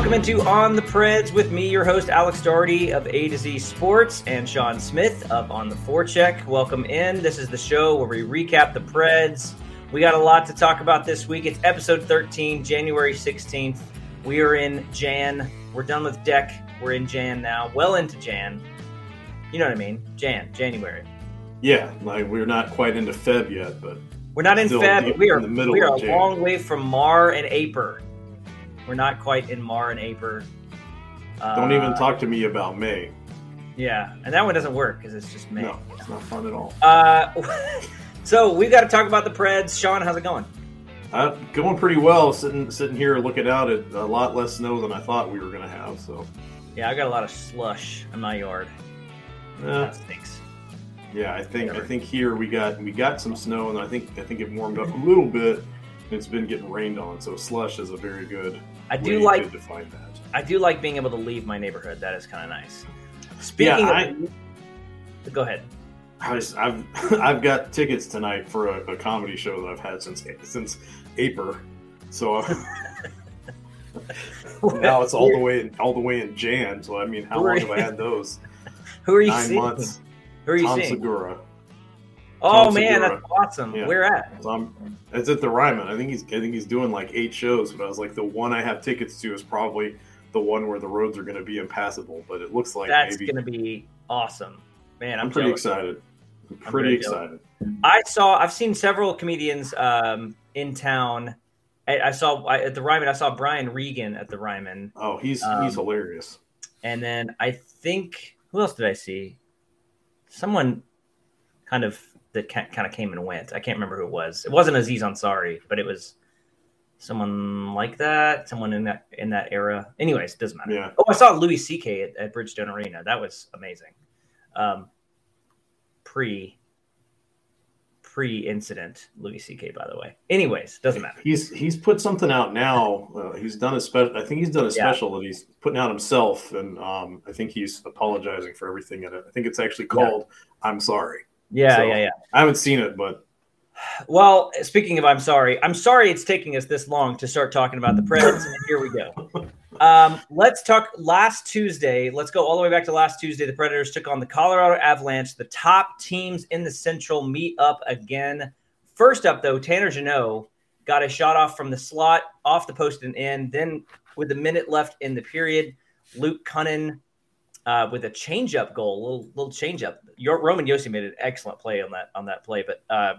welcome into On the Preds with me, your host Alex Doherty of A to Z Sports, and Shaun Smith of On the Forecheck. Welcome in. This is the show where we recap the Preds. We got a lot to talk about this week. It's episode 13, January 16th. We are in Jan. We're done with Deck. We're in Jan now, well into Jan. You know what I mean? Jan, January. Yeah, like we're not quite into Feb yet, but we're not in Feb. We are in the middle we are a Jan. long way from Mar and Aper. We're not quite in Mar and Aper. Don't even Uh, talk to me about May. Yeah, and that one doesn't work because it's just May. No, it's not fun at all. Uh, so we've got to talk about the Preds. Shaun, how's it going? Uh, going pretty well. Sitting sitting here looking out at a lot less snow than I thought we were going to have. So, Yeah, I got a lot of slush in my yard. That stinks. yeah, I think I think here we got we got some snow, and I think I think it warmed up a little bit. It's been getting rained on, so slush is a very good. I do like to define that. I do like being able to leave my neighborhood. That is kind of nice. Speaking Yeah, of, go ahead. I I've I've got tickets tonight for a, a comedy show that I've had since since April. So now it's all the way in, all the way in Jan. So I mean, how long have I had those? Who are you Nine seeing? months. Who are you Tom seeing? Segura. Oh man, that's awesome. Yeah. Where at? So I'm, it's at the Ryman. I think he's I think he's doing like eight shows. But I was like, the one I have tickets to is probably the one where the roads are going to be impassable. But it looks like that's going to be awesome. Man, I'm, I'm pretty excited. I'm I'm pretty very excited. I saw. I've seen several comedians um, in town. I, I saw I, at the Ryman. I saw Brian Regan at the Ryman, Oh, he's Um, he's hilarious. and then I think who else did I see? Someone kind of that kind of came and went. I can't remember who it was. It wasn't Aziz Ansari, but it was someone like that. Someone in that in that era. Anyways, doesn't matter. Yeah. Oh, I saw Louis C.K. at, at Bridgestone Arena. That was amazing. Um, pre pre incident Louis C.K. By the way. Anyways, doesn't matter. He's he's put something out now. Uh, he's done a special. I think he's done a Yeah. special that he's putting out himself, and um, I think he's apologizing for everything in it. I think it's actually Yeah. called "I'm Sorry." Yeah, So- yeah, yeah. I haven't seen it, but Well, speaking of, I'm sorry. I'm sorry it's taking us this long to start talking about the Preds. and here we go. Um, let's talk last Tuesday. Let's go all the way back to last Tuesday. The Predators took on the Colorado Avalanche. The top teams in the Central meet up again. First up, though, Tanner Jeannot got a shot off from the slot, off the post and in. Then, with a minute left in the period, Luke Kunin uh, with a changeup goal, little little changeup. Your Roman Josi made an excellent play on that on that play, but uh,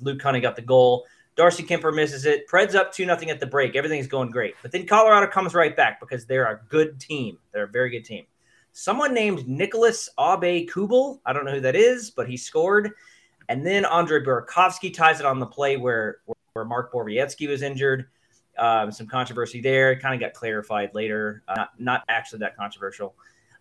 Luke Kunin got the goal. Darcy Kuemper misses it. Preds up two nothing at the break. Everything's going great, but then Colorado comes right back because they're a good team. They're a very good team. Someone named Nicholas Abe Kubel. I don't know who that is, but he scored. And then Andre Burakovsky ties it on the play where where Marc Borowiecki was injured. Um, some controversy there. It kind of got clarified later. Uh, not, not actually that controversial.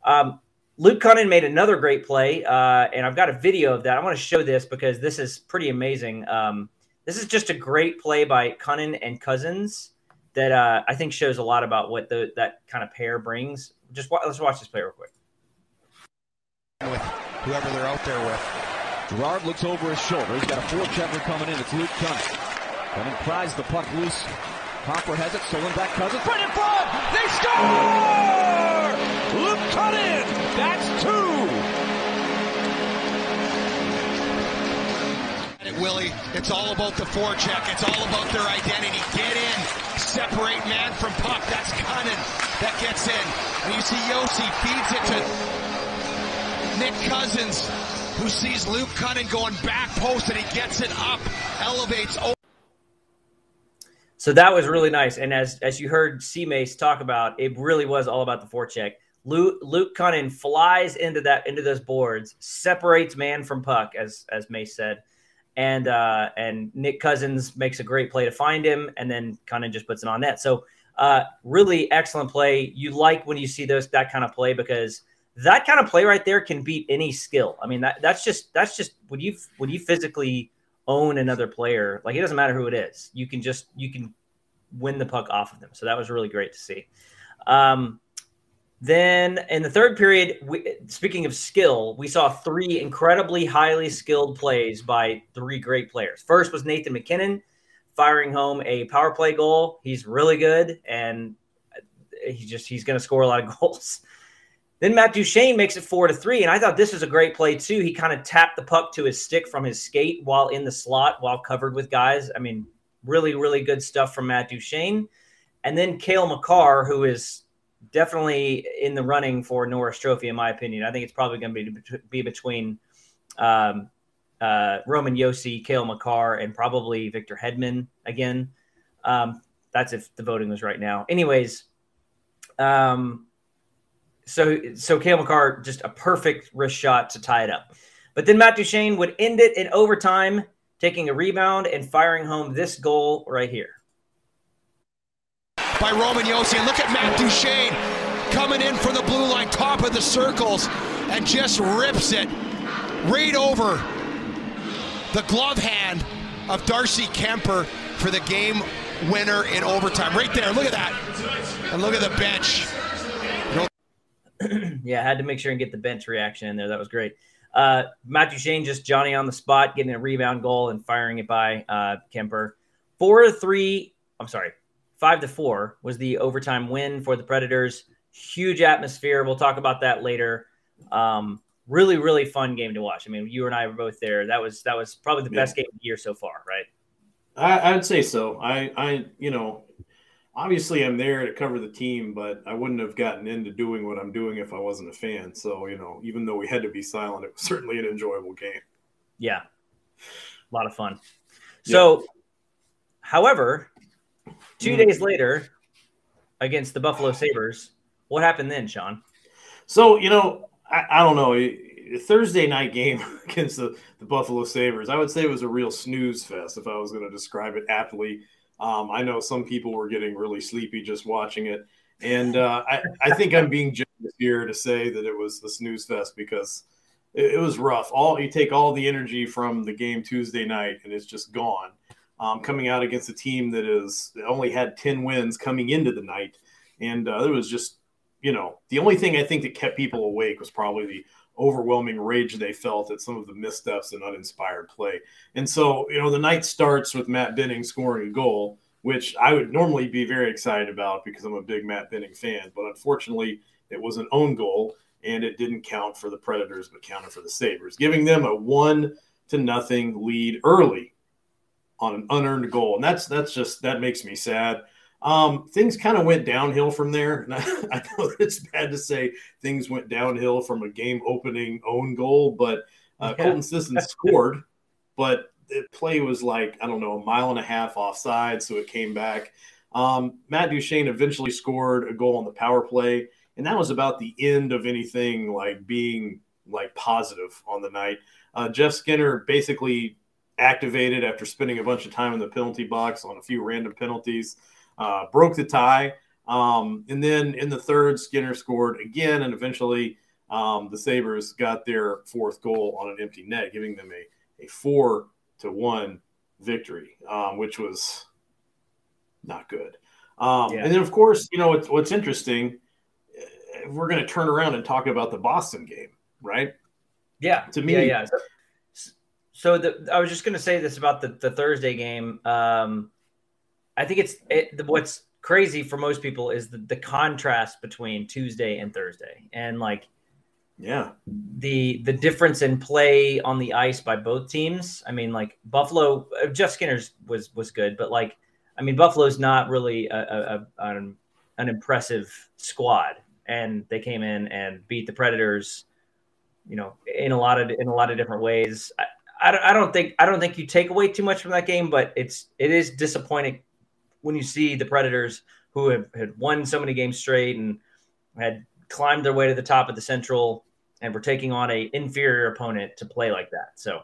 Um, Luke Kunin made another great play, uh, and I've got a video of that. I want to show this because this is pretty amazing. Um, this is just a great play by Kunin and Cousins that uh, I think shows a lot about what the, that kind of pair brings. Just wa- let's watch this play real quick. with whoever they're out there with. Gerard looks over his shoulder. He's got a forechecker coming in. It's Luke Kunin. Kunin pries the puck loose. Hopper has it. Stolen back. Cousins. Right in front. They score! Luke Kunin. That's two. Willie. It's all about the forecheck. It's all about their identity. Get in, separate man from puck. That's Kunin. That gets in. And you see Josi feeds it to Nick Cousins, who sees Luke Kunin going back post, and he gets it up, elevates. over. So that was really nice. And as as you heard C Mace talk about, it really was all about the forecheck. Luke Luke Kunin flies into that into those boards, separates man from puck, as as Mace said, and uh, and Nick Cousins makes a great play to find him, and then Kunin just puts it on net. So uh, really excellent play. You like when you see those that kind of play because that kind of play right there can beat any skill. I mean that that's just that's just when you when you physically own another player, like it doesn't matter who it is, you can just you can win the puck off of them. So that was really great to see. Um, then in the third period, we, speaking of skill, we saw three incredibly highly skilled plays by three great players. First was Nathan MacKinnon firing home a power play goal. He's really good, and he just he's going to score a lot of goals. Then Matt Duchene makes it four to three, and I thought this was a great play too. He kind of tapped the puck to his stick from his skate while in the slot, while covered with guys. I mean, really, really good stuff from Matt Duchene. And then Cale Makar, who is definitely in the running for Norris Trophy, in my opinion. I think it's probably going to be be between um, uh, Roman Josi, Cale Makar, and probably Victor Hedman again. Um, that's if the voting was right now. Anyways, um, so so Cale Makar just a perfect wrist shot to tie it up. But then Matt Duchene would end it in overtime, taking a rebound and firing home this goal right here. By Roman Josi. And look at Matt Duchene coming in from the blue line, top of the circles, and just rips it right over the glove hand of Darcy Kemper for the game winner in overtime. Right there. Look at that. And look at the bench. yeah, I had to make sure and get the bench reaction in there. That was great. Uh, Matt Duchene just Johnny on the spot, getting a rebound goal and firing it by uh, Kuemper. Four to three. I'm sorry, five to four was the overtime win for the Predators. Huge atmosphere. We'll talk about that later. Um, really, really fun game to watch. I mean, you and I were both there. That was that was probably the best game of the year so far, right? I, I'd say so. I, I, you know, obviously I'm there to cover the team, but I wouldn't have gotten into doing what I'm doing if I wasn't a fan. So, you know, even though we had to be silent, it was certainly an enjoyable game. Yeah. A lot of fun. So, yeah. however, 2 mm. days later against the Buffalo Sabres, what happened then, Shaun? So, you know, I, I don't know. Thursday night game against the, the Buffalo Sabres, I would say it was a real snooze fest if I was going to describe it aptly. Um, I know some people were getting really sleepy just watching it. And uh, I, I think I'm being generous here to say that it was a snooze fest because it, it, was rough. All you take all the energy from the game Tuesday night and it's just gone. Um, coming out against a team that is that only had 10 wins coming into the night. And uh, it was just, you know, the only thing I think that kept people awake was probably the overwhelming rage they felt at some of the missteps and uninspired play. And so, you know, the night starts with Matt Benning scoring a goal, which I would normally be very excited about because I'm a big Matt Benning fan. But unfortunately, it was an own goal and it didn't count for the Predators, but counted for the Sabres, giving them a one to nothing lead early on an unearned goal. And that's that's just that makes me sad. Um, things kind of went downhill from there. And I, I, know it's bad to say things went downhill from a game opening own goal, but uh, yeah. Colton Sisson scored, but the play was like, I don't know, a mile and a half offside, so it came back. Um, Matt Duchene eventually scored a goal on the power play, and that was about the end of anything like being like positive on the night. Uh, Jeff Skinner basically activated after spending a bunch of time in the penalty box on a few random penalties uh, broke the tie. Um, and then in the third, Skinner scored again, and eventually um, the Sabres got their fourth goal on an empty net, giving them a, a four to one victory, um, which was not good. Um, yeah. And then, of course, you know what's, what's interesting. We're going to turn around and talk about the Boston game, right? Yeah. To me, yeah. yeah. So, the, I was just going to say this about the, the Thursday game. Um, I think it's it, what's crazy for most people is the, the contrast between Tuesday and Thursday, and like, yeah, the the difference in play on the ice by both teams. I mean, like Buffalo, uh, Jeff Skinner's was was good, but like, I mean, Buffalo's not really a, a, a an, an impressive squad, and they came in and beat the Predators. You know, in a lot of in a lot of different ways. I, I don't think I don't think you take away too much from that game, but it's it is disappointing when you see the Predators who have had won so many games straight and had climbed their way to the top of the Central and were taking on a inferior opponent to play like that. So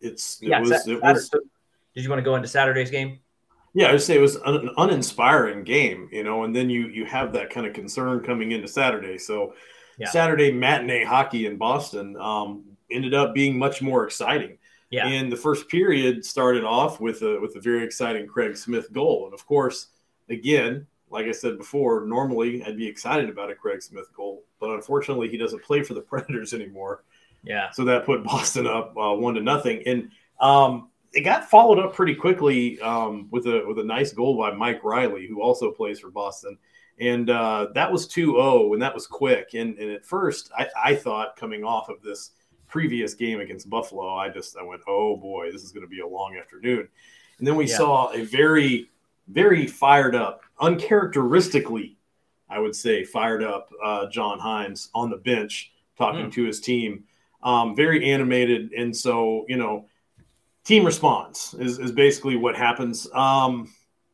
it's it yeah, was, it was did you want to go into Saturday's game? Yeah, I would say it was an uninspiring game, you know, and then you you have that kind of concern coming into Saturday. So yeah. Saturday matinee hockey in Boston um, ended up being much more exciting. Yeah. And the first period started off with a with a very exciting Craig Smith goal. And of course, again, like I said before, normally I'd be excited about a Craig Smith goal, but unfortunately he doesn't play for the Predators anymore. Yeah. So that put Boston up uh, one to nothing, and um, it got followed up pretty quickly um, with a with a nice goal by Mike Reilly, who also plays for Boston. And uh, that was 2 0, and that was quick. And, and at first, I, I thought coming off of this previous game against Buffalo, I just I went, oh boy, this is going to be a long afternoon. And then we yeah. saw a very, very fired up, uncharacteristically, I would say, fired up uh, John Hynes on the bench talking mm. to his team. Um, very animated. And so, you know, team response is, is basically what happens. Um,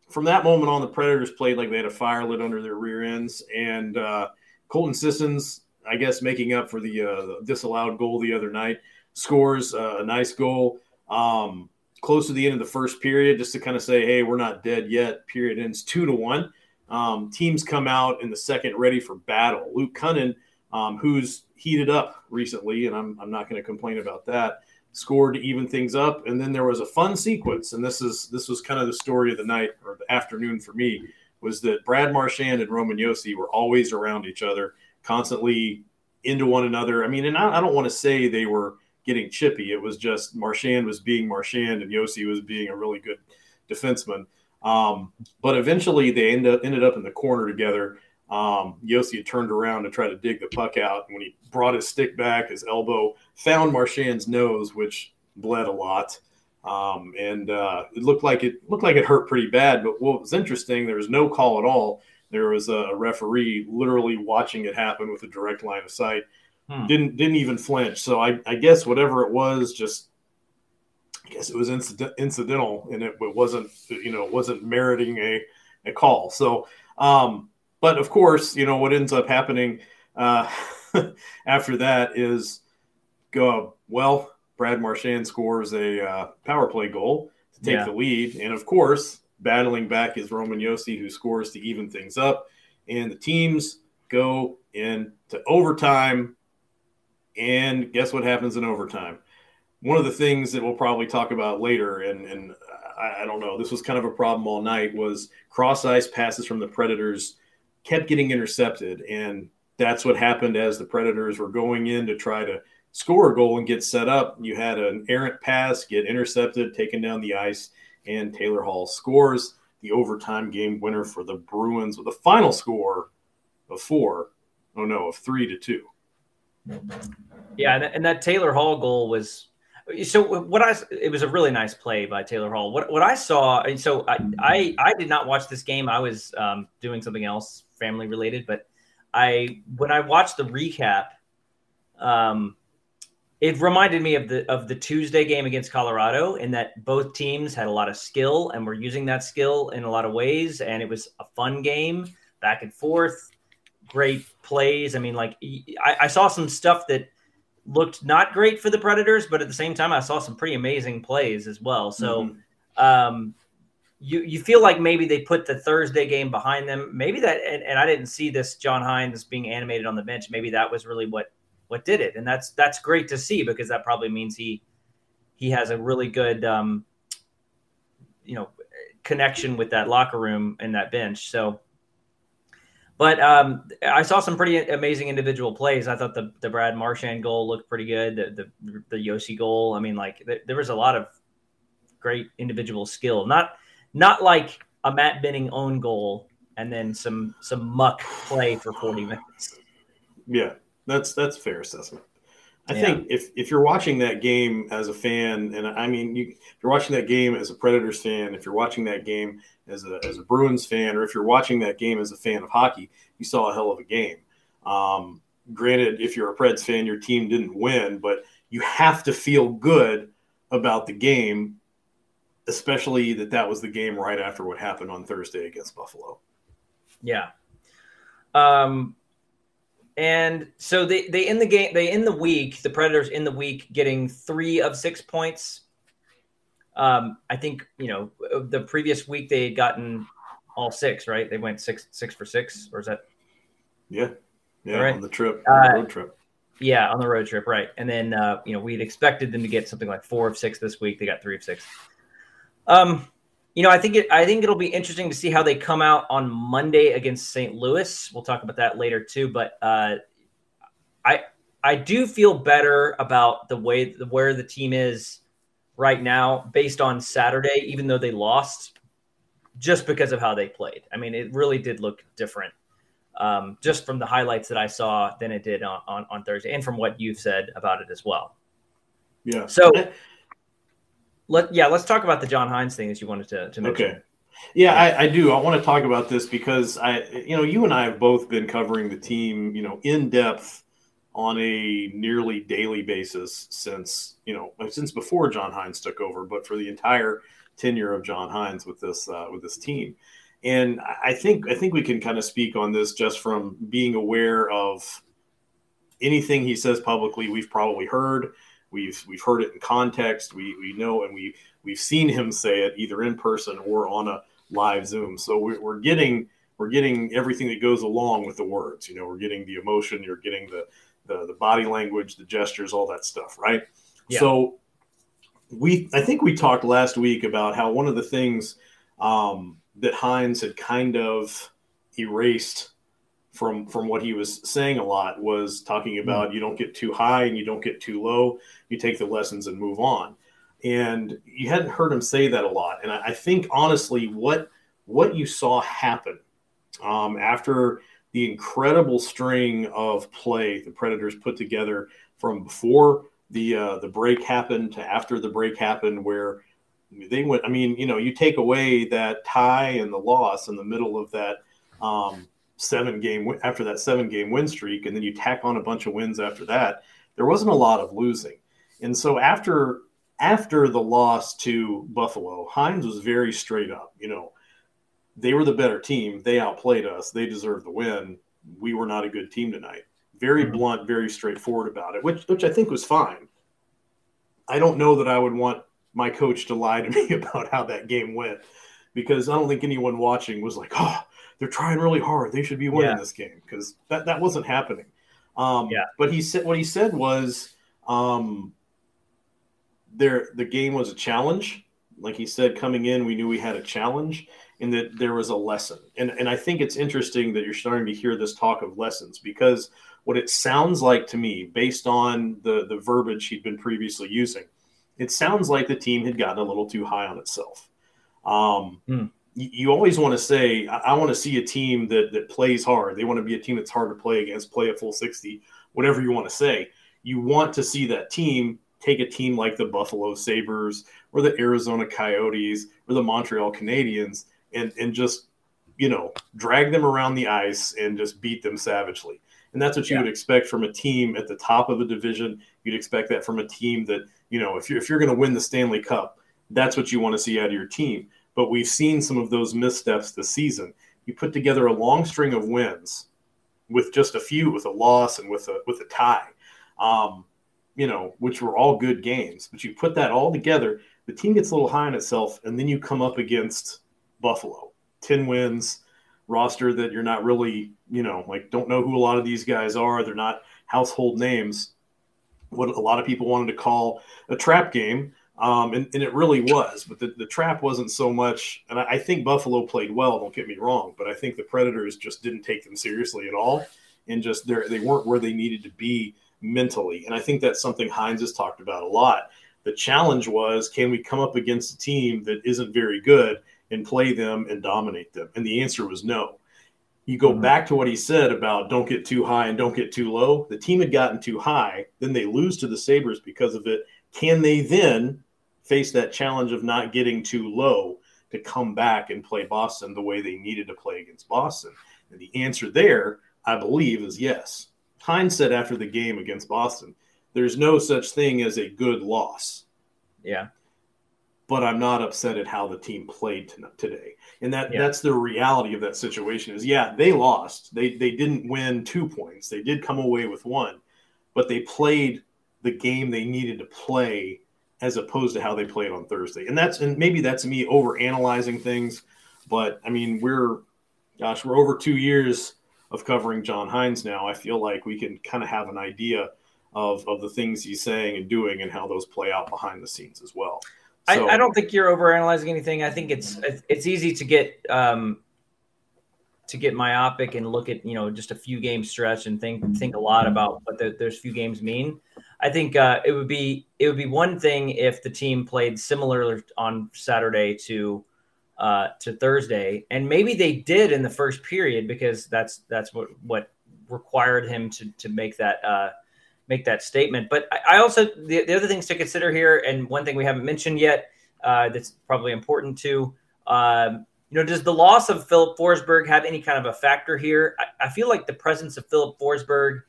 from that moment on, the Predators played like they had a fire lit under their rear ends. And uh, Colton Sissons, I guess, making up for the, uh, disallowed goal the other night, scores uh, a nice goal. Um, close to the end of the first period, just to kind of say, hey, we're not dead yet. Period ends two to one. Um, teams come out in the second ready for battle. Luke Kunin, um, who's heated up recently, and I'm, I'm not going to complain about that, scored to even things up. And then there was a fun sequence, and this is this was kind of the story of the night or the afternoon for me, was that Brad Marchand and Roman Josi were always around each other, constantly into one another. I mean, and I, I don't want to say they were – getting chippy. It was just Marchand was being Marchand and Josi was being a really good defenseman. Um, but eventually they ended up, ended up in the corner together. Um, Josi had turned around to try to dig the puck out. And when he brought his stick back, his elbow found Marchand's nose, which bled a lot. Um, and uh, it looked like it looked like it hurt pretty bad. But what was interesting, there was no call at all. There was a referee literally watching it happen with a direct line of sight. Hmm. Didn't didn't even flinch. So I, I guess whatever it was, just I guess it was incident, incidental, and it, it wasn't you know it wasn't meriting a a call. So, um, but of course, you know what ends up happening uh, after that is go well. Brad Marchand scores a uh, power play goal to take yeah. the lead, and of course, battling back is Roman Josi, who scores to even things up, and the teams go into overtime and guess what happens in overtime? One of the things that we'll probably talk about later, and, and I, I don't know, this was kind of a problem all night, was cross ice passes from the Predators kept getting intercepted. And that's what happened as the Predators were going in to try to score a goal and get set up. You had an errant pass get intercepted, taken down the ice, and Taylor Hall scores the overtime game winner for the Bruins with a final score of four. Oh no, of three to two. Yeah, and that Taylor Hall goal was so what I it was a really nice play by Taylor Hall. What what I saw, and so I I, I did not watch this game. I was um, doing something else, family related. But I when I watched the recap, um, it reminded me of the of the Tuesday game against Colorado, in that both teams had a lot of skill and were using that skill in a lot of ways, and it was a fun game, back and forth great plays. I mean, like I, I, saw some stuff that looked not great for the Predators, but at the same time, I saw some pretty amazing plays as well. So, mm-hmm. um, you you feel like maybe they put the Thursday game behind them. Maybe that, and, and I didn't see this John Hynes being animated on the bench. Maybe that was really what what did it, and that's that's great to see because that probably means he he has a really good um, you know connection with that locker room and that bench. So but um, I saw some pretty amazing individual plays. I thought the, the Brad Marchand goal looked pretty good. The the, the Josi goal. I mean, like th- there was a lot of great individual skill. Not not like a Matt Benning own goal and then some some muck play for forty minutes. Yeah, that's that's fair assessment. I yeah. think if if you're watching that game as a fan, and I mean, you, if you're watching that game as a Predators fan, if you're watching that game as a, as a Bruins fan, or if you're watching that game as a fan of hockey, you saw a hell of a game. Um, granted, if you're a Preds fan, your team didn't win, but you have to feel good about the game, especially that that was the game right after what happened on Thursday against Buffalo. Yeah. Um, and so they they in the game they in the week the Predators in the week getting three of six points. Um, I think you know the previous week they had gotten all six, right? They went six six for six, or is that? Yeah, yeah, right? on the trip, on the uh, road trip. Yeah, on the road trip, right? And then uh, you know we'd expected them to get something like four of six this week. They got three of six. Um, you know, I think it. I think it'll be interesting to see how they come out on Monday against St. Louis. We'll talk about that later too. But uh, I I do feel better about the way the, where the team is right now based on Saturday, even though they lost, just because of how they played. I mean, it really did look different. um, just from the highlights that I saw than it did on, on, on Thursday, and from what you've said about it as well. Yeah. So let yeah, let's talk about the John Hynes thing that you wanted to, to mention. Okay. Yeah, I, I, do. I want to talk about this because I, you know, you and I have both been covering the team, you know, in depth on a nearly daily basis since, you know, since before John Hynes took over, but for the entire tenure of John Hynes with this uh, with this team. And I think I think we can kind of speak on this just from being aware of anything he says publicly. We've probably heard. We've we've heard it in context. We we know and we we've seen him say it either in person or on a live Zoom. So we're, we're getting we're getting everything that goes along with the words. You know, we're getting the emotion. You're getting the the, the body language, the gestures, all that stuff, right? Yeah. So we I think we talked last week about how one of the things um, that Hynes had kind of erased from from what he was saying a lot was talking hmm. about mm. you don't get too high and you don't get too low. You take the lessons and move on. And you hadn't heard him say that a lot. And I, I think honestly, what what you saw happen um, after the incredible string of play the Predators put together from before the uh, the break happened to after the break happened, where they went. I mean, you know, you take away that tie and the loss in the middle of that um, seven game after that seven game win streak, and then you tack on a bunch of wins after that. There wasn't a lot of losing, and so after after the loss to Buffalo, Hynes was very straight up. You know, they were the better team. They outplayed us. They deserved the win. We were not a good team tonight. Very mm-hmm. blunt, very straightforward about it, which which I think was fine. I don't know that I would want my coach to lie to me about how that game went because I don't think anyone watching was like, "Oh, they're trying really hard. They should be winning yeah. this game," because that that wasn't happening. Um, yeah. But he said what he said was, um, there the game was a challenge. Like he said, coming in, we knew we had a challenge and that there was a lesson. And and I think it's interesting that you're starting to hear this talk of lessons because what it sounds like to me, based on the the verbiage he'd been previously using, it sounds like the team had gotten a little too high on itself. Um, mm. You, always want to say, I, want to see a team that that plays hard. They want to be a team that's hard to play against, play a full sixty, whatever you want to say. You want to see that team take a team like the Buffalo Sabres or the Arizona Coyotes or the Montreal Canadiens and, and just, you know, drag them around the ice and just beat them savagely. And that's what you yeah. would expect from a team at the top of a division. You'd expect that from a team that, you know, if you're, if you're going to win the Stanley Cup, that's what you want to see out of your team. But we've seen some of those missteps this season. You put together a long string of wins with just a few, with a loss and with a with a tie. Um, you know, which were all good games. But you put that all together, the team gets a little high on itself, and then you come up against Buffalo, ten wins, roster that you're not really, you know, like don't know who a lot of these guys are. They're not household names. What a lot of people wanted to call a trap game. Um, and, and, it really was, but the, the trap wasn't so much. And I, I, think Buffalo played well. Don't get me wrong, but I think the Predators just didn't take them seriously at all, and just they weren't where they needed to be mentally. And I think that's something Hynes has talked about a lot. The challenge was can we come up against a team that isn't very good and play them and dominate them? And the answer was no. You go mm-hmm. back to what he said about don't get too high and don't get too low. The team had gotten too high, then they lose to the Sabres because of it. Can they then face that challenge of not getting too low to come back and play Boston the way they needed to play against Boston? And the answer there, I believe, is yes. Hynes said after the game against Boston, there's no such thing as a good loss. Yeah. But I'm not upset at how the team played today. And that yeah. that's the reality of that situation is yeah, they lost. They they didn't win 2 points. They did come away with one, but they played the game they needed to play as opposed to how they played on Thursday. And that's and maybe that's me over analyzing things, but I mean, we're gosh, we're over 2 years of covering John Hynes now, I feel like we can kind of have an idea of, of the things he's saying and doing and how those play out behind the scenes as well. So, I, I, don't think you're over analyzing anything. I think it's it's easy to get um, to get myopic and look at you know just a few game stretch and think think a lot about what the, those few games mean. I think uh, it would be it would be one thing if the team played similar on Saturday to uh, to Thursday, and maybe they did in the first period because that's that's what what required him to to make that uh, make that statement. But I, I also the, the, other things to consider here, and one thing we haven't mentioned yet uh, that's probably important too. Um, you know, does the loss of Philip Forsberg have any kind of a factor here? I, I feel like the presence of Philip Forsberg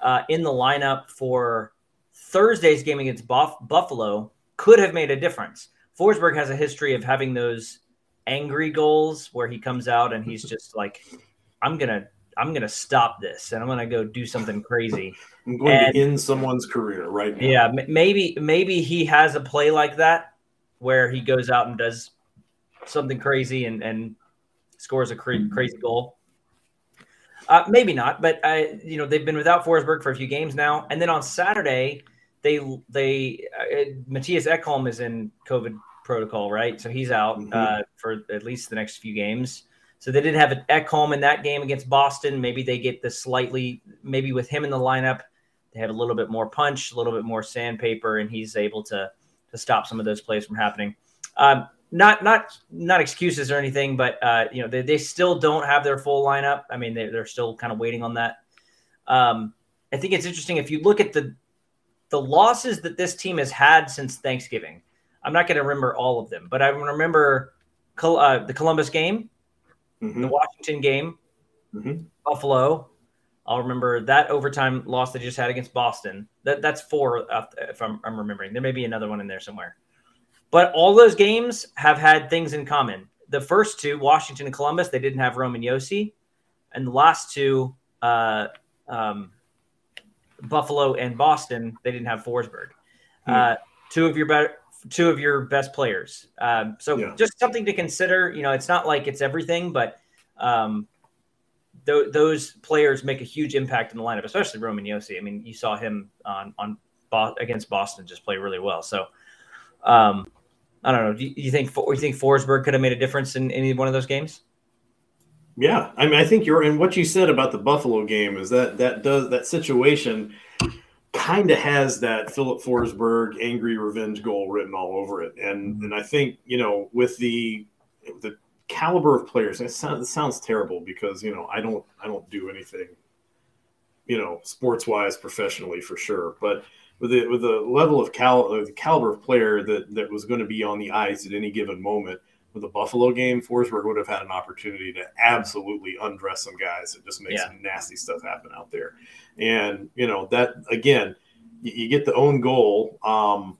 uh, in the lineup for Thursday's game against Buff- Buffalo could have made a difference. Forsberg has a history of having those angry goals where he comes out and he's just like, "I'm gonna, I'm gonna stop this, and I'm gonna go do something crazy." I'm going and, to end someone's career right now. Yeah, maybe, maybe he has a play like that where he goes out and does something crazy and and scores a cra- crazy goal. Uh, maybe not, but I, you know, they've been without Forsberg for a few games now, and then on Saturday, they they uh, Mattias Ekholm is in COVID protocol, right? So he's out mm-hmm. uh, for at least the next few games. So they did have an Ekholm in that game against Boston. Maybe they get the slightly, maybe with him in the lineup, they have a little bit more punch, a little bit more sandpaper, and he's able to to stop some of those plays from happening. Um, not not not excuses or anything, but uh, you know they, they still don't have their full lineup. I mean, they, they're still kind of waiting on that. Um, I think it's interesting if you look at the the losses that this team has had since Thanksgiving. I'm not going to remember all of them, but I remember uh, the Columbus game, mm-hmm. the Washington game, mm-hmm. Buffalo. I'll remember that overtime loss they just had against Boston. That that's four, uh, if I'm, I'm remembering. There may be another one in there somewhere. But all those games have had things in common. The first two, Washington and Columbus, they didn't have Roman Josi, and the last two, uh, um, Buffalo and Boston, they didn't have Forsberg. Hmm. Uh, two of your better, two of your best players. Um, so yeah. just something to consider. You know, it's not like it's everything, but um, th- those players make a huge impact in the lineup, especially Roman Josi. I mean, you saw him on on Bo- against Boston just play really well. So. Um, I don't know. Do you, do you think do you think Forsberg could have made a difference in any one of those games? Yeah, I mean, I think you're. And what you said about the Buffalo game is that that does that situation kind of has that Philip Forsberg angry revenge goal written all over it. And mm-hmm. and I think you know with the the caliber of players, it sounds, it sounds terrible because you know I don't I don't do anything you know sports wise professionally for sure, but with the with the level of cal the caliber of player that that was going to be on the ice at any given moment with the Buffalo game, Forsberg would have had an opportunity to absolutely undress some guys and just make yeah. some nasty stuff happen out there. And you know that again, you, you get the own goal, um,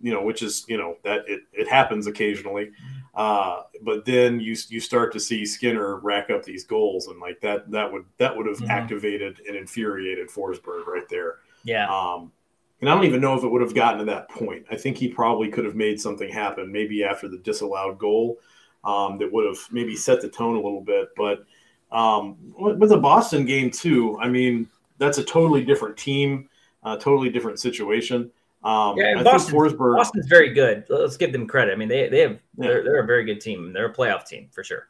you know, which is you know that it, it happens occasionally. Uh, but then you you start to see Skinner rack up these goals, and like that that would that would have mm-hmm. activated and infuriated Forsberg right there. Yeah. Um, and I don't even know if it would have gotten to that point. I think he probably could have made something happen, maybe after the disallowed goal, um, that would have maybe set the tone a little bit. But um, with the Boston game too, I mean, that's a totally different team, uh, totally different situation. Um, yeah, Boston, Forsberg, Boston's very good. Let's give them credit. I mean, they they have yeah. they're, they're a very good team. They're a playoff team for sure.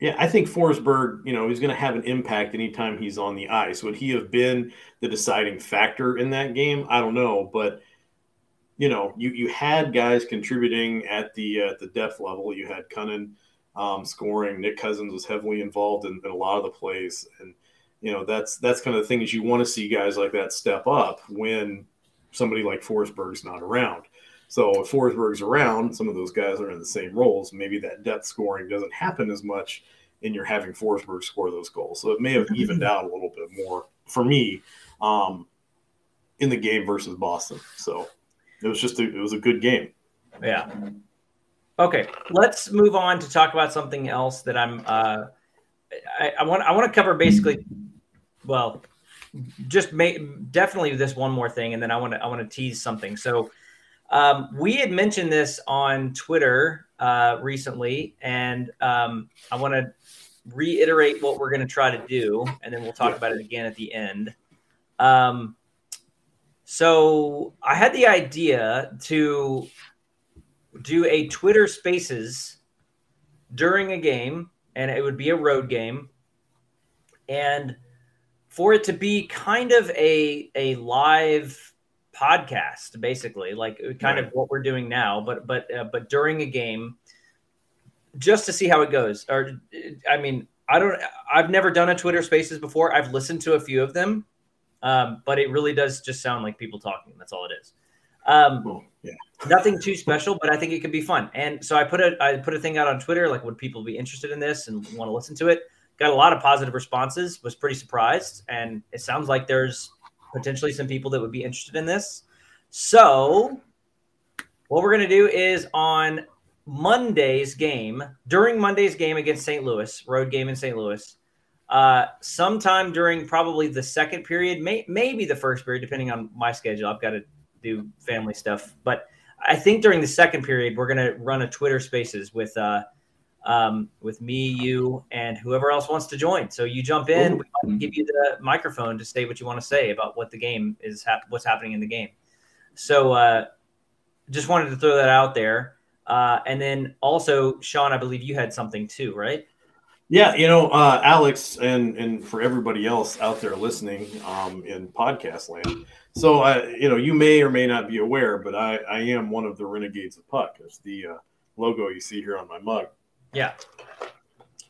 Yeah, I think Forsberg, you know, he's going to have an impact anytime he's on the ice. Would he have been the deciding factor in that game? I don't know, but you know, you you had guys contributing at the uh, the depth level. You had Kunin um, scoring. Nick Cousins was heavily involved in, in, a lot of the plays, and you know that's that's kind of the things you want to see guys like that step up when somebody like Forsberg's not around. So if Forsberg's around, some of those guys are in the same roles. Maybe that depth scoring doesn't happen as much, and you're having Forsberg score those goals. So it may have evened out a little bit more for me um, in the game versus Boston. So it was just a, it was a good game. Yeah. Okay, let's move on to talk about something else that I'm. Uh, I, I want I want to cover basically. Well, just make definitely this one more thing, and then I want to I want to tease something. So um, we had mentioned this on Twitter uh, recently, and um, I want to reiterate what we're going to try to do, and then we'll talk about it again at the end. Um, so I had the idea to do a Twitter Spaces during a game, and it would be a road game, and for it to be kind of a a live podcast, basically, like kind right. of what we're doing now, but but uh, but during a game, just to see how it goes. Or I mean, I don't. I've never done a Twitter Spaces before. I've listened to a few of them, um, but it really does just sound like people talking. That's all it is. Um, yeah. nothing too special, but I think it could be fun. And so I put a I put a thing out on Twitter, like would people be interested in this and want to listen to it? Got a lot of positive responses. Was pretty surprised, and it sounds like there's potentially some people that would be interested in this. So what we're gonna do is on Monday's game during Monday's game against St. Louis, road game in St. Louis. Uh, sometime during probably the second period, may, maybe the first period, depending on my schedule. I've got to do family stuff, but I think during the second period, we're going to run a Twitter Spaces with uh, um, with me, you, and whoever else wants to join. So you jump in, we might give you the microphone to say what you want to say about what the game is, hap- what's happening in the game. So uh, just wanted to throw that out there. Uh, and then also, Shaun, I believe you had something too, right? Yeah, you know, uh, Alex, and and for everybody else out there listening um, in podcast land. So, I, you know, you may or may not be aware, but I, I am one of the Renegades of Puck. It's the uh, logo you see here on my mug. Yeah.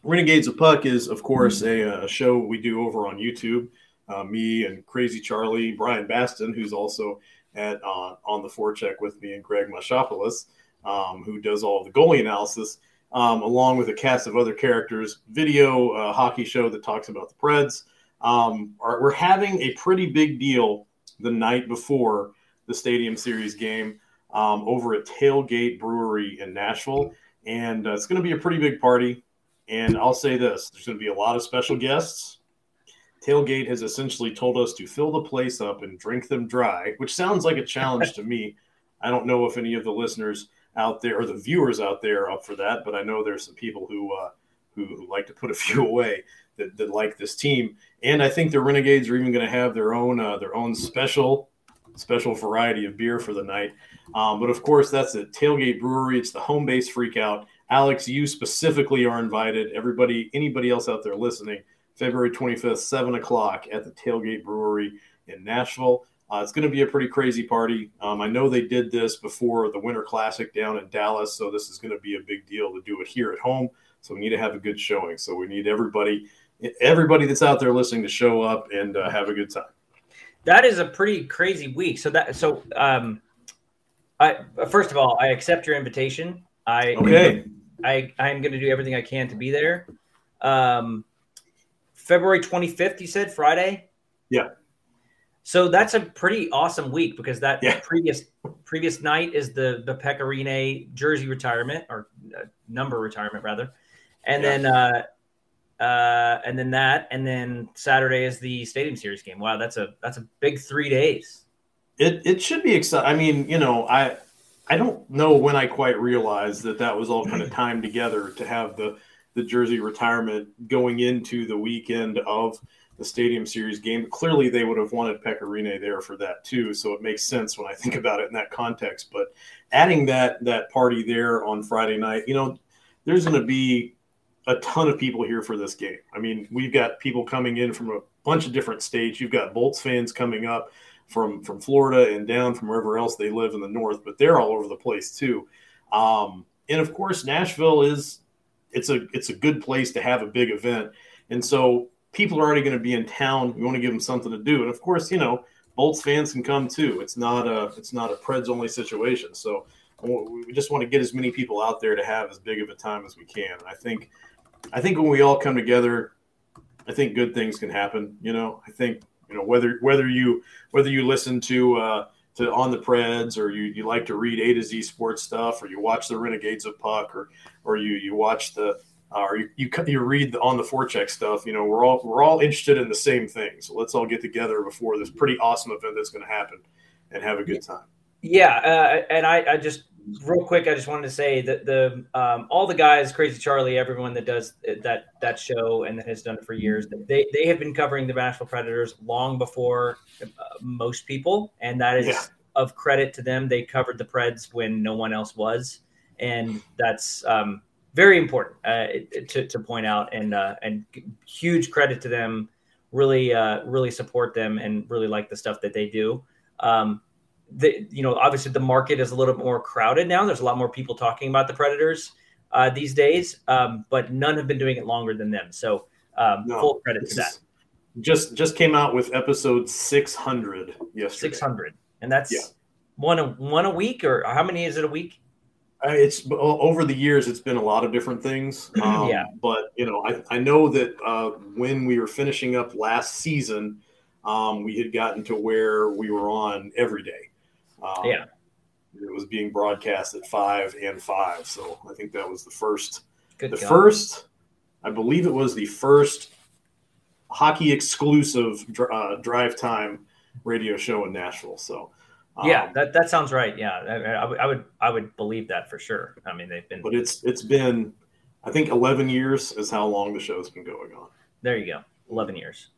Renegades of Puck is, of course, a, a show we do over on YouTube. Uh, me and Crazy Charlie, Brian Baston, who's also at uh, on the forecheck with me, and Greg Mashopoulos, um, who does all the goalie analysis, um, along with a cast of other characters. Video uh, hockey show that talks about the Preds. Um, are, we're having a pretty big deal the night before the Stadium Series game um, over at Tailgate Brewery in Nashville, and uh, it's going to be a pretty big party. And I'll say this: there's going to be a lot of special guests. Tailgate has essentially told us to fill the place up and drink them dry, which sounds like a challenge to me. I don't know if any of the listeners out there or the viewers out there are up for that, but I know there's some people who uh, who, who like to put a few away that, that like this team. And I think the Renegades are even going to have their own uh, their own special special variety of beer for the night. Um, but of course, that's at Tailgate Brewery. It's the home base freakout. Alex, you specifically are invited. Everybody, anybody else out there listening, February 25th, 7 o'clock at the Tailgate Brewery in Nashville. Uh, it's going to be a pretty crazy party. Um, I know they did this before the Winter Classic down in Dallas, so this is going to be a big deal to do it here at home. So we need to have a good showing. So we need everybody, everybody that's out there listening, to show up and uh, have a good time. That is a pretty crazy week. So that so um, I first of all, I accept your invitation. I Okay. I I'm going to do everything I can to be there. Um, February 25th, you said Friday. Yeah. So that's a pretty awesome week because that Yeah. previous previous night is the the Pekka Rinne jersey retirement or uh, number retirement rather, and Yeah. then uh, uh, and then that, and then Saturday is the Stadium Series game. Wow, that's a that's a big three days. It it should be exciting. I mean, you know, I I don't know when I quite realized that that was all kind of timed together to have the the jersey retirement going into the weekend of the Stadium Series game. Clearly, they would have wanted Pekka Rinne there for that too, so it makes sense when I think about it in that context. But adding that that party there on Friday night, you know, there's going to be a ton of people here for this game. I mean, we've got people coming in from a bunch of different states. You've got Bolts fans coming up from from Florida and down from wherever else they live in the north, but they're all over the place too. Um, and of course, Nashville is it's a it's a good place to have a big event, and so people are already going to be in town. We want to give them something to do, and of course, you know, Bolts fans can come too. It's not a it's not a Preds only situation. So we just want to get as many people out there to have as big of a time as we can. And I think I think when we all come together, I think good things can happen. You know, I think you know whether whether you whether you listen to uh, to on the Preds or you, you like to read A to Z sports stuff or you watch the Renegades of Puck or or you you watch the uh, or you, you you read the on the forecheck stuff. You know, we're all we're all interested in the same thing. So let's all get together before this pretty awesome event that's going to happen and have a good time. Yeah, uh, and I, I just real quick, I just wanted to say that the um, all the guys, Crazy Charlie, everyone that does that that show and that has done it for years, they they have been covering the Nashville Predators long before uh, most people, and that is Yeah. of credit to them. They covered the Preds when no one else was, and that's um, very important uh, to to point out, and uh, and huge credit to them. Really, uh, really support them and really like the stuff that they do. Um, the you know obviously the market is a little bit more crowded now. There's a lot more people talking about the Predators. uh, these days, um, but none have been doing it longer than them. So um, No, full credit to that. Just just came out with episode 600 yesterday. Six hundred, and that's Yeah. one a one a week, or how many is it a week? Uh, It's over the years. It's been a lot of different things. Um, Yeah. But you know, I, I know that uh, when we were finishing up last season, um, we had gotten to where we were on every day. Um, Yeah. It was being broadcast at five and five. So I think that was the first. Good the God. first, I believe it was the first hockey exclusive uh, drive time radio show in Nashville. So um, yeah, that, that sounds right. Yeah, I, I I would I would believe that for sure. I mean, they've been but it's it's been I think 11 years is how long the show's been going on. there. You go, eleven years.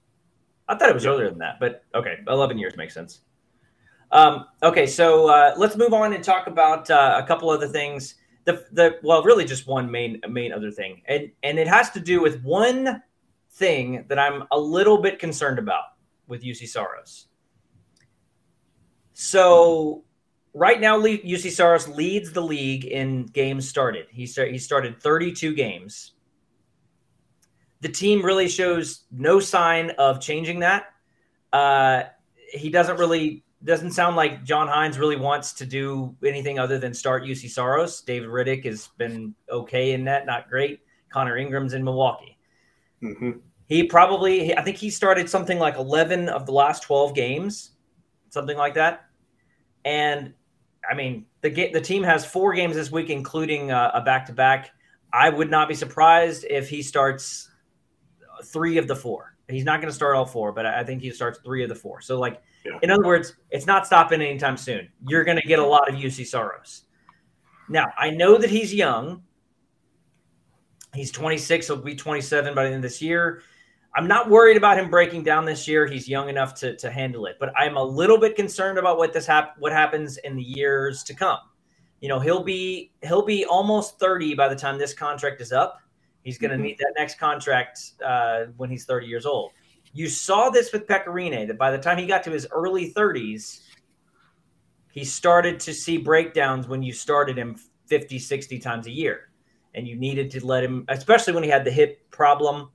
I thought it was earlier than that, but okay, eleven years makes sense. Um, okay, so uh, let's move on and talk about uh, a couple other things. The the well, really just one main main other thing, and and it has to do with one thing that I'm a little bit concerned about with Juuse Saros. So right now, Juuse Saros leads the league in games started. He start, he started 32 games. The team really shows no sign of changing that. Uh, he doesn't really doesn't sound like John Hynes really wants to do anything other than start Juuse Saros. David Rittich has been okay in that, not great. Connor Ingram's in Milwaukee. hmm He probably, I think he started something like 11 of the last 12 games, something like that. And I mean, the the team has four games this week, including uh, a back to back. I would not be surprised if he starts three of the four. He's not going to start all four, but I think he starts three of the four. So, like, Yeah. in other words, it's not stopping anytime soon. You're going to get a lot of Juuse Saros. Now, I know that he's young. He's 26. He'll be 27 by the end of this year. I'm not worried about him breaking down this year. He's young enough to, to handle it, but I'm a little bit concerned about what this hap- what happens in the years to come. You know, he'll be he'll be almost 30 by the time this contract is up. He's going to Mhm. need that next contract uh, when he's 30 years old. You saw this with Pekka Rinne that by the time he got to his early 30s, he started to see breakdowns when you started him 50, 60 times a year. And you needed to let him, especially when he had the hip problem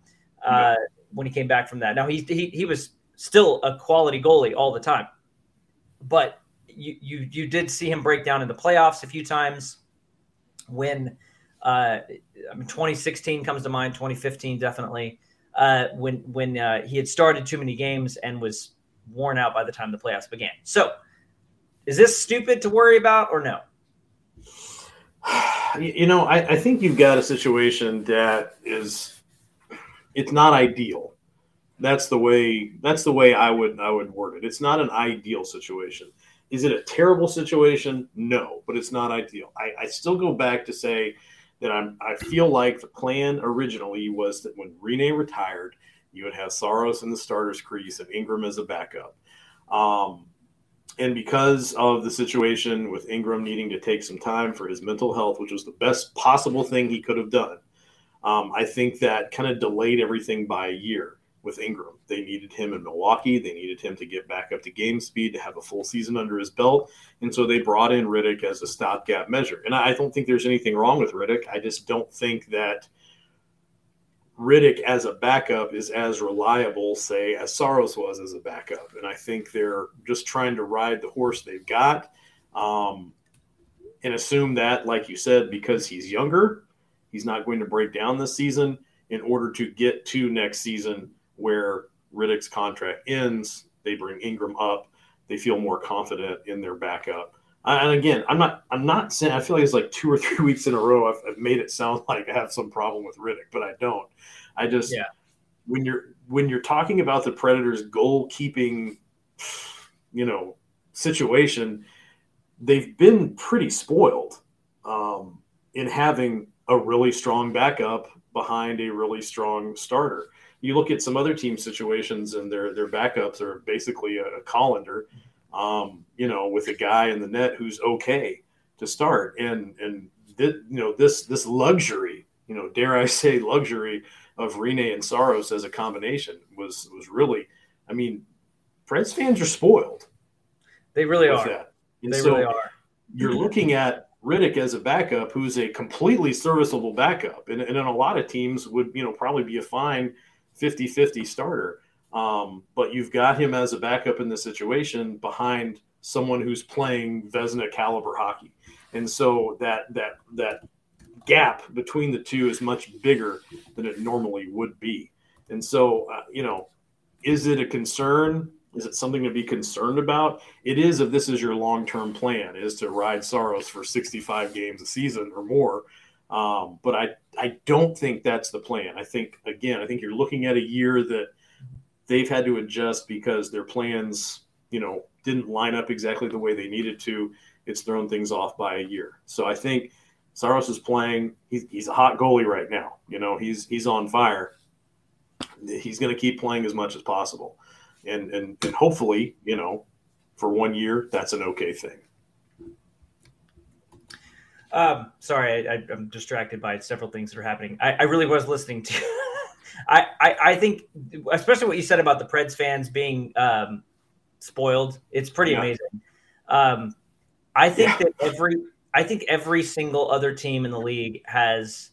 uh, when he came back from that. Now, he, he, he was still a quality goalie all the time. But you, you, you did see him break down in the playoffs a few times when uh, I mean, 2016 comes to mind, 2015 definitely, uh, when when uh, he had started too many games and was worn out by the time the playoffs began. So, is this stupid to worry about or no? You know, I, I think you've got a situation that is it's not ideal. That's the way that's the way I would I would word it. It's not an ideal situation. Is it a terrible situation? No, but it's not ideal. I, I still go back to say that I'm I feel like the plan originally was that when Rinne retired, you would have Saros in the starters crease and Ingram as a backup. Um, and because of the situation with Ingram needing to take some time for his mental health, which was the best possible thing he could have done, um, I think that kind of delayed everything by a year with Ingram. They needed him in Milwaukee. They needed him to get back up to game speed to have a full season under his belt. And so they brought in Rittich as a stopgap measure. And I don't think there's anything wrong with Rittich. I just don't think that Rittich as a backup is as reliable, say, as Saros was as a backup. And I think they're just trying to ride the horse they've got um, and assume that, like you said, because he's younger, he's not going to break down this season in order to get to next season where Rittich's contract ends. They bring Ingram up. They feel more confident in their backup. And again, I'm not. I'm not saying. I feel like it's like two or three weeks in a row. I've, I've made it sound like I have some problem with Rittich, but I don't. I just Yeah. when you're when you're talking about the Predators' goalkeeping, you know, situation, they've been pretty spoiled um, in having a really strong backup behind a really strong starter. You look at some other team situations, and their their backups are basically a, a colander, um, you know, with a guy in the net who's okay to start, and and th- you know this this luxury, you know, dare I say luxury of Rinne and Saros as a combination was was really, I mean, Preds fans are spoiled They really are. that. And They so really are. you're looking at Rittich as a backup, who's a completely serviceable backup, and, and in a lot of teams would you know probably be a fine 50-50 starter. Um, but you've got him as a backup in this situation behind someone who's playing Vezina caliber hockey, and so that that that gap between the two is much bigger than it normally would be. And so, uh, you know, is it a concern? Is it something to be concerned about? It is if this is your long term plan, is to ride Saros for 65 games a season or more. Um, but I, I don't think that's the plan. I think, again, I think you're looking at a year that they've had to adjust because their plans, you know, didn't line up exactly the way they needed to. It's thrown things off by a year. So I think Saros is playing. He's, he's a hot goalie right now. You know, he's he's on fire. He's going to keep playing as much as possible, and, and and hopefully, you know, for one year, that's an okay thing. Um, sorry, I, am distracted by several things that are happening. I, I really was listening to. I, I, I think, especially what you said about the Preds fans being um, spoiled. It's pretty yeah. amazing. Um, I think yeah. that every I think every single other team in the league has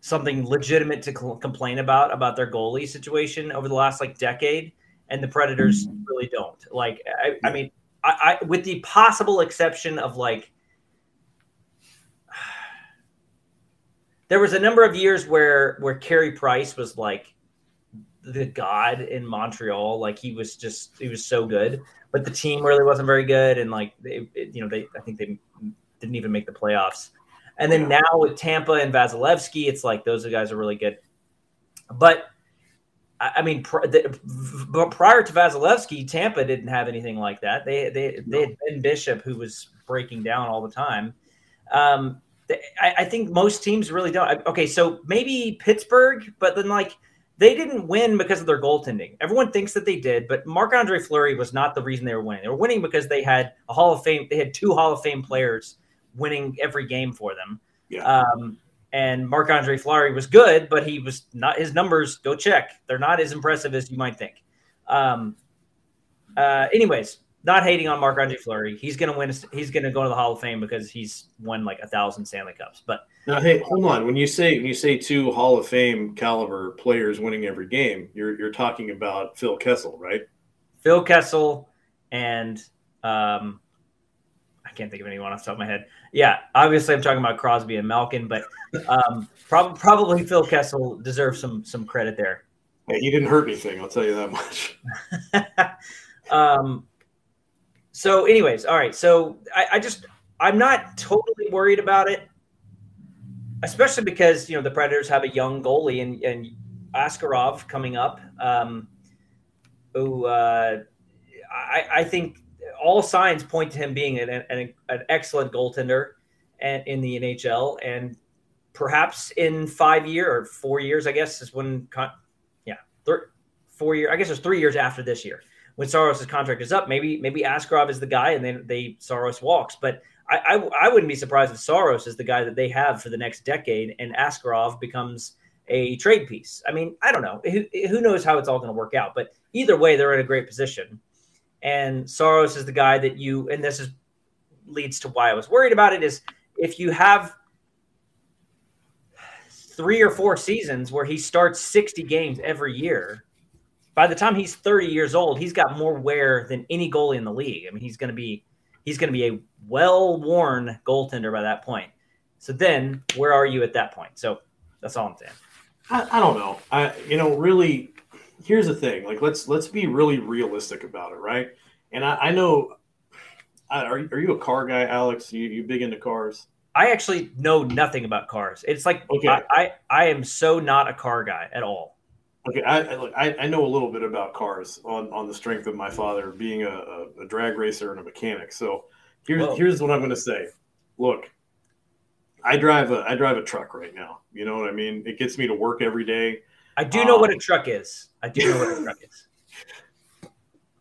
something legitimate to cl- complain about about their goalie situation over the last like decade, and the Predators mm-hmm. really don't. Like, I, I mean, I, I, with the possible exception of like, there was a number of years where where Carey Price was like the god in Montreal. Like he was just he was so good, but the team really wasn't very good, and like they, you know, they I think they didn't even make the playoffs. And then now with Tampa and Vasilevskiy, it's like those guys are really good. But I mean, pr- the, prior to Vasilevskiy, Tampa didn't have anything like that. They they they had Ben Bishop who was breaking down all the time. Um, I, I, think most teams really don't. Okay, so maybe Pittsburgh, but then like they didn't win because of their goaltending. Everyone thinks that they did, but Marc Andre Fleury was not the reason they were winning. They were winning because they had a Hall of Fame. They had two Hall of Fame players winning every game for them. Yeah. Um, and Marc Andre Fleury was good, but he was not. His numbers go check. They're not as impressive as you might think. Um, uh, anyways, not hating on Marc Andre Fleury. He's going to win. He's going to go to the Hall of Fame because he's won like a thousand Stanley Cups. But now, hey, hold on. When you say when you say two Hall of Fame caliber players winning every game, you're you're talking about Phil Kessel, right? Phil Kessel and um, I can't think of anyone off the top of my head. Yeah, obviously I'm talking about Crosby and Malkin, but um, prob- probably Phil Kessel deserves some some credit there. Hey, he didn't hurt anything. I'll tell you that much. um, so, anyways, all right. So I, I just I'm not totally worried about it, especially because you know the Predators have a young goalie and and Askarov coming up. Um, who uh, I, I think all signs point to him being an, an, an excellent goaltender and in the NHL. And perhaps in five year or four years, I guess is when, yeah, four year. I guess it's three years after this year when Saros' contract is up. Maybe maybe Askarov is the guy, and then they Saros walks. But I, I, I wouldn't be surprised if Saros is the guy that they have for the next decade, and Askarov becomes a trade piece. I mean, I don't know. Who, who knows how it's all going to work out? But either way, they're in a great position. And Saros is the guy that you, and this is leads to why I was worried about it is if you have three or four seasons where he starts 60 games every year, by the time he's 30 years old, he's got more wear than any goalie in the league. I mean, he's going to be he's going to be a well-worn goaltender by that point. So then, where are you at that point? So that's all I'm saying. I, I don't know. I you know really here's the thing. Like let's let's be really realistic about it, right? And I, I know. Are are you a car guy, Alex? You you big into cars? I actually know nothing about cars. It's like okay. I, I, I am so not a car guy at all. Okay, I, I I know a little bit about cars on on the strength of my father being a, a, a drag racer and a mechanic. So here's Whoa. here's what I'm going to say. Look, I drive a I drive a truck right now. You know what I mean? It gets me to work every day. I do know um, what a truck is. I do know what a truck is.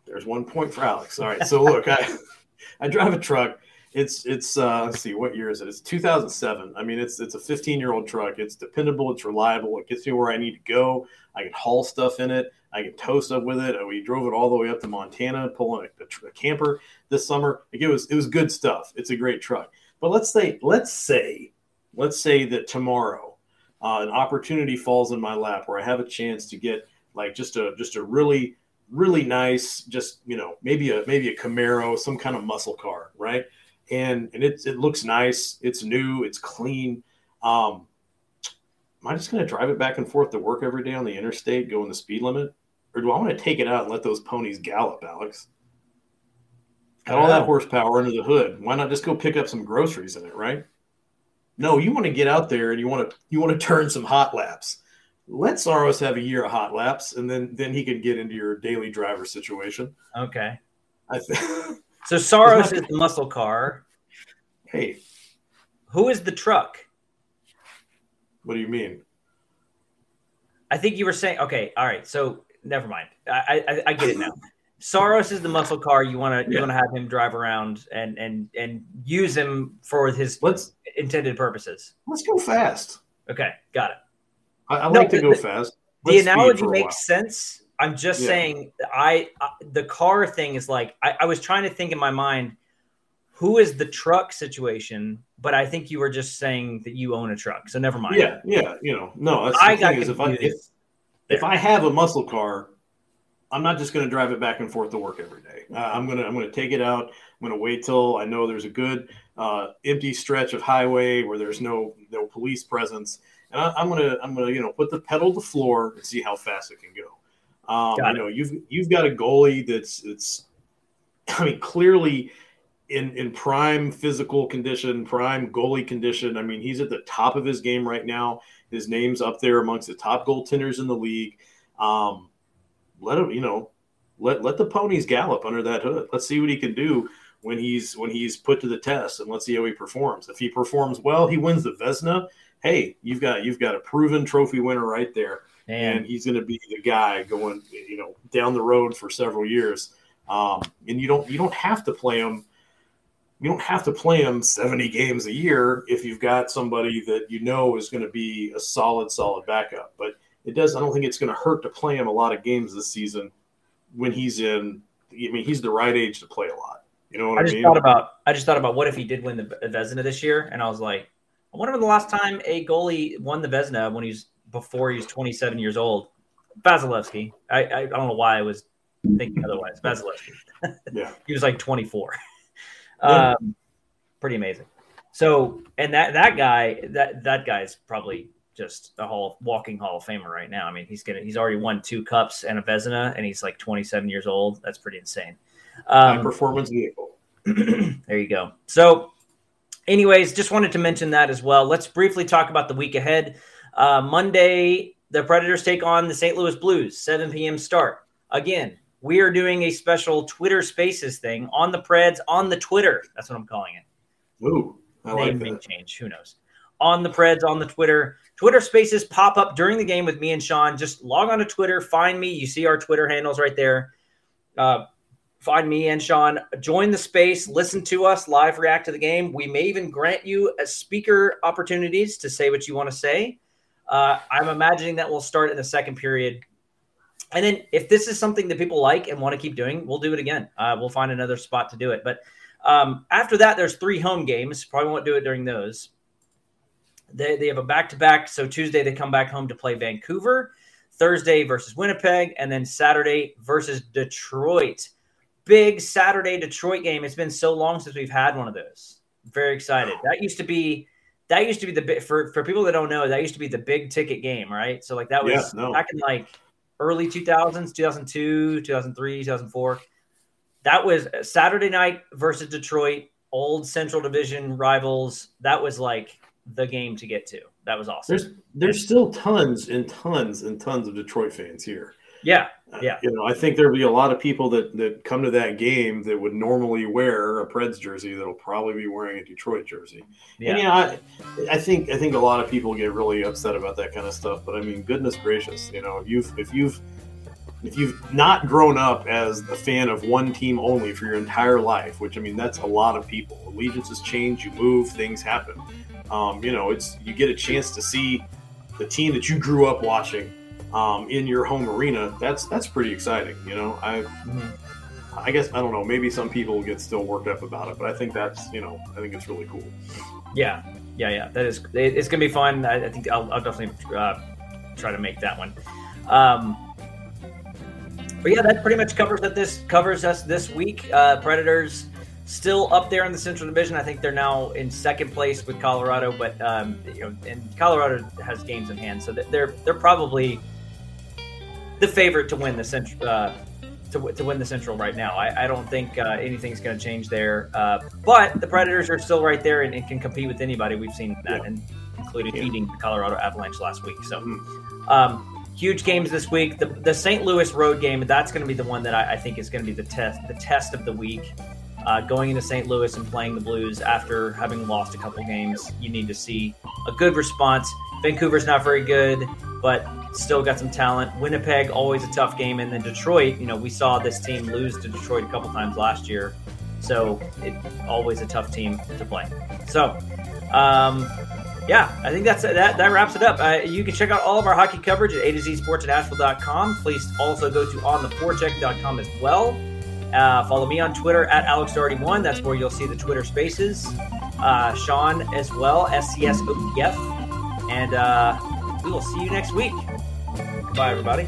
There's one point for Alex. All right. So look, I I drive a truck. It's it's uh, let's see what year is it? It's 2007. I mean, it's it's a 15 year old truck. It's dependable. It's reliable. It gets me where I need to go. I can haul stuff in it. I can tow stuff with it. We drove it all the way up to Montana, pulling a, a, a camper this summer. Like it was it was good stuff. It's a great truck. But let's say, let's say, let's say that tomorrow uh, an opportunity falls in my lap where I have a chance to get like just a just a really really nice, just you know maybe a maybe a Camaro, some kind of muscle car, right? And and it it looks nice, it's new, it's clean. Um, am I just going to drive it back and forth to work every day on the interstate, going the speed limit, or do I want to take it out and let those ponies gallop, Alex? Got all that horsepower under the hood. Why not just go pick up some groceries in it, right? No, you want to get out there and you want to you want to turn some hot laps. Let Saros have a year of hot laps, and then then he can get into your daily driver situation. Okay. I th- So Saros is the muscle car. hey, Who is the truck? what do you mean? I think you were saying okay. All right. So never mind. I I, I get it now. Saros is the muscle car. You want to you want to have him drive around and and and use him for his Let's intended purposes. let's go fast. Okay, got it. I, I No, like to the- go the- fast. The Let's speed analogy makes sense. I'm just Yeah. saying I, I the car thing is like I, I was trying to think in my mind who is the truck situation, but I think you were just saying that you own a truck. So never mind. Yeah, yeah, you know, no. I got is if I if, if I have a muscle car, I'm not just going to drive it back and forth to work every day. Uh, I'm gonna I'm gonna take it out. I'm gonna wait till I know there's a good uh, empty stretch of highway where there's no no police presence, and I, I'm gonna I'm gonna you know put the pedal to the floor and see how fast it can go. Um, you know you've you've got a goalie that's it's I mean clearly in in prime physical condition, prime goalie condition. I mean he's at the top of his game right now. His name's up there amongst the top goaltenders in the league. Um, let him, you know, let let the ponies gallop under that hood. Let's see what he can do when he's when he's put to the test, and let's see how he performs. If he performs well, he wins the Vezina. Hey, you've got you've got a proven trophy winner right there, and And he's going to be the guy going, you know, down the road for several years. Um, and you don't you don't have to play him. You don't have to play him 70 games a year if you've got somebody that you know is going to be a solid, solid backup. But it does. I don't think it's going to hurt to play him a lot of games this season when he's in. I mean, he's the right age to play a lot. You know what I I, just mean? thought about I just thought about what if he did win the Vezina this year, and I was like, I wonder when the last time a goalie won the Vezina when he's before he was 27 years old. Vasilevskiy. I, I I don't know why I was thinking otherwise. Vasilevskiy. yeah, He was like 24. Yeah. Um, pretty amazing. So, and that that guy that that guy's probably just a hall walking Hall of Famer right now. I mean, he's gonna he's already won two cups and a Vezina, and he's like 27 years old. That's pretty insane. high Um, performance vehicle. there you go. So, anyways, just wanted to mention that as well. Let's briefly talk about the week ahead. Uh, Monday, the Predators take on the St. Louis Blues, 7 p.m. start. Again, we are doing a special Twitter Spaces thing on the Preds on the Twitter. That's what I'm calling it. Ooh, I like Name may that. change. Who knows? On the Preds on the Twitter. Twitter Spaces pop up during the game with me and Shaun. Just log on to Twitter, find me. You see our Twitter handles right there. Uh, find me and Shaun. Join the space. Listen to us live. React to the game. We may even grant you a speaker opportunities to say what you want to say. Uh, I'm imagining that we'll start in the second period. And then, if this is something that people like and want to keep doing, we'll do it again. Uh, we'll find another spot to do it. But um, after that, there's three home games. Probably won't do it during those. They, they have a back to back. So Tuesday, they come back home to play Vancouver, Thursday versus Winnipeg, and then Saturday versus Detroit. Big Saturday Detroit game. It's been so long since we've had one of those. Very excited. That used to be. That used to be the big for for people that don't know. That used to be the big ticket game, right? So like that was Yeah, no. back in like early 2000s, 2002, 2003, 2004. That was Saturday night versus Detroit, old Central Division rivals. That was like the game to get to. That was awesome. There's there's still tons and tons and tons of Detroit fans here. Yeah, Uh, Yeah. You know, I think there'll be a lot of people that, that come to that game that would normally wear a Preds jersey that'll probably be wearing a Detroit jersey. yeah. And, you know, I, I think I think a lot of people get really upset about that kind of stuff. But I mean, goodness gracious, you know, if you've if you've if you've not grown up as a fan of one team only for your entire life, which I mean, that's a lot of people. Allegiances change, you move, things happen. Um, you know, it's you get a chance to see the team that you grew up watching um, in your home arena. That's that's pretty exciting. You know, I Mhm. I guess I don't know. Maybe some people get still worked up about it, but I think that's you know I think it's really cool. Yeah, yeah, yeah. That is it's gonna be fun. I, I think I'll, I'll definitely uh, try to make that one. Um, but yeah, that pretty much covers that. This covers us this week. Uh, Predators still up there in the Central Division. I think they're now in second place with Colorado, but um, you know, and Colorado has games in hand, so they're they're probably the favorite to win the Central. Uh, to, to win the Central right now. I, I don't think uh, anything's going to change there. Uh, but the Predators are still right there and, and, can compete with anybody. We've seen that, yeah. and including yeah. beating the Colorado Avalanche last week. So, mm-hmm. um, huge games this week. The, the St. Louis road game, that's going to be the one that I, I, think is going to be the test, the test of the week. Uh, going into St. Louis and playing the Blues after having lost a couple games, you need to see a good response. Vancouver's not very good, but still got some talent. Winnipeg, always a tough game. And then Detroit, you know, we saw this team lose to Detroit a couple times last year. So it always a tough team to play. So, um, yeah, I think that's that. That wraps it up. Uh, you can check out all of our hockey coverage at a to z sports at asheville.com. Please also go to ontheforecheck.com as well. Uh, follow me on Twitter at AlexDoherty1. That's where you'll see the Twitter spaces. Uh, Shaun as well, SCSOTF. And uh, we will see you next week. Bye, everybody.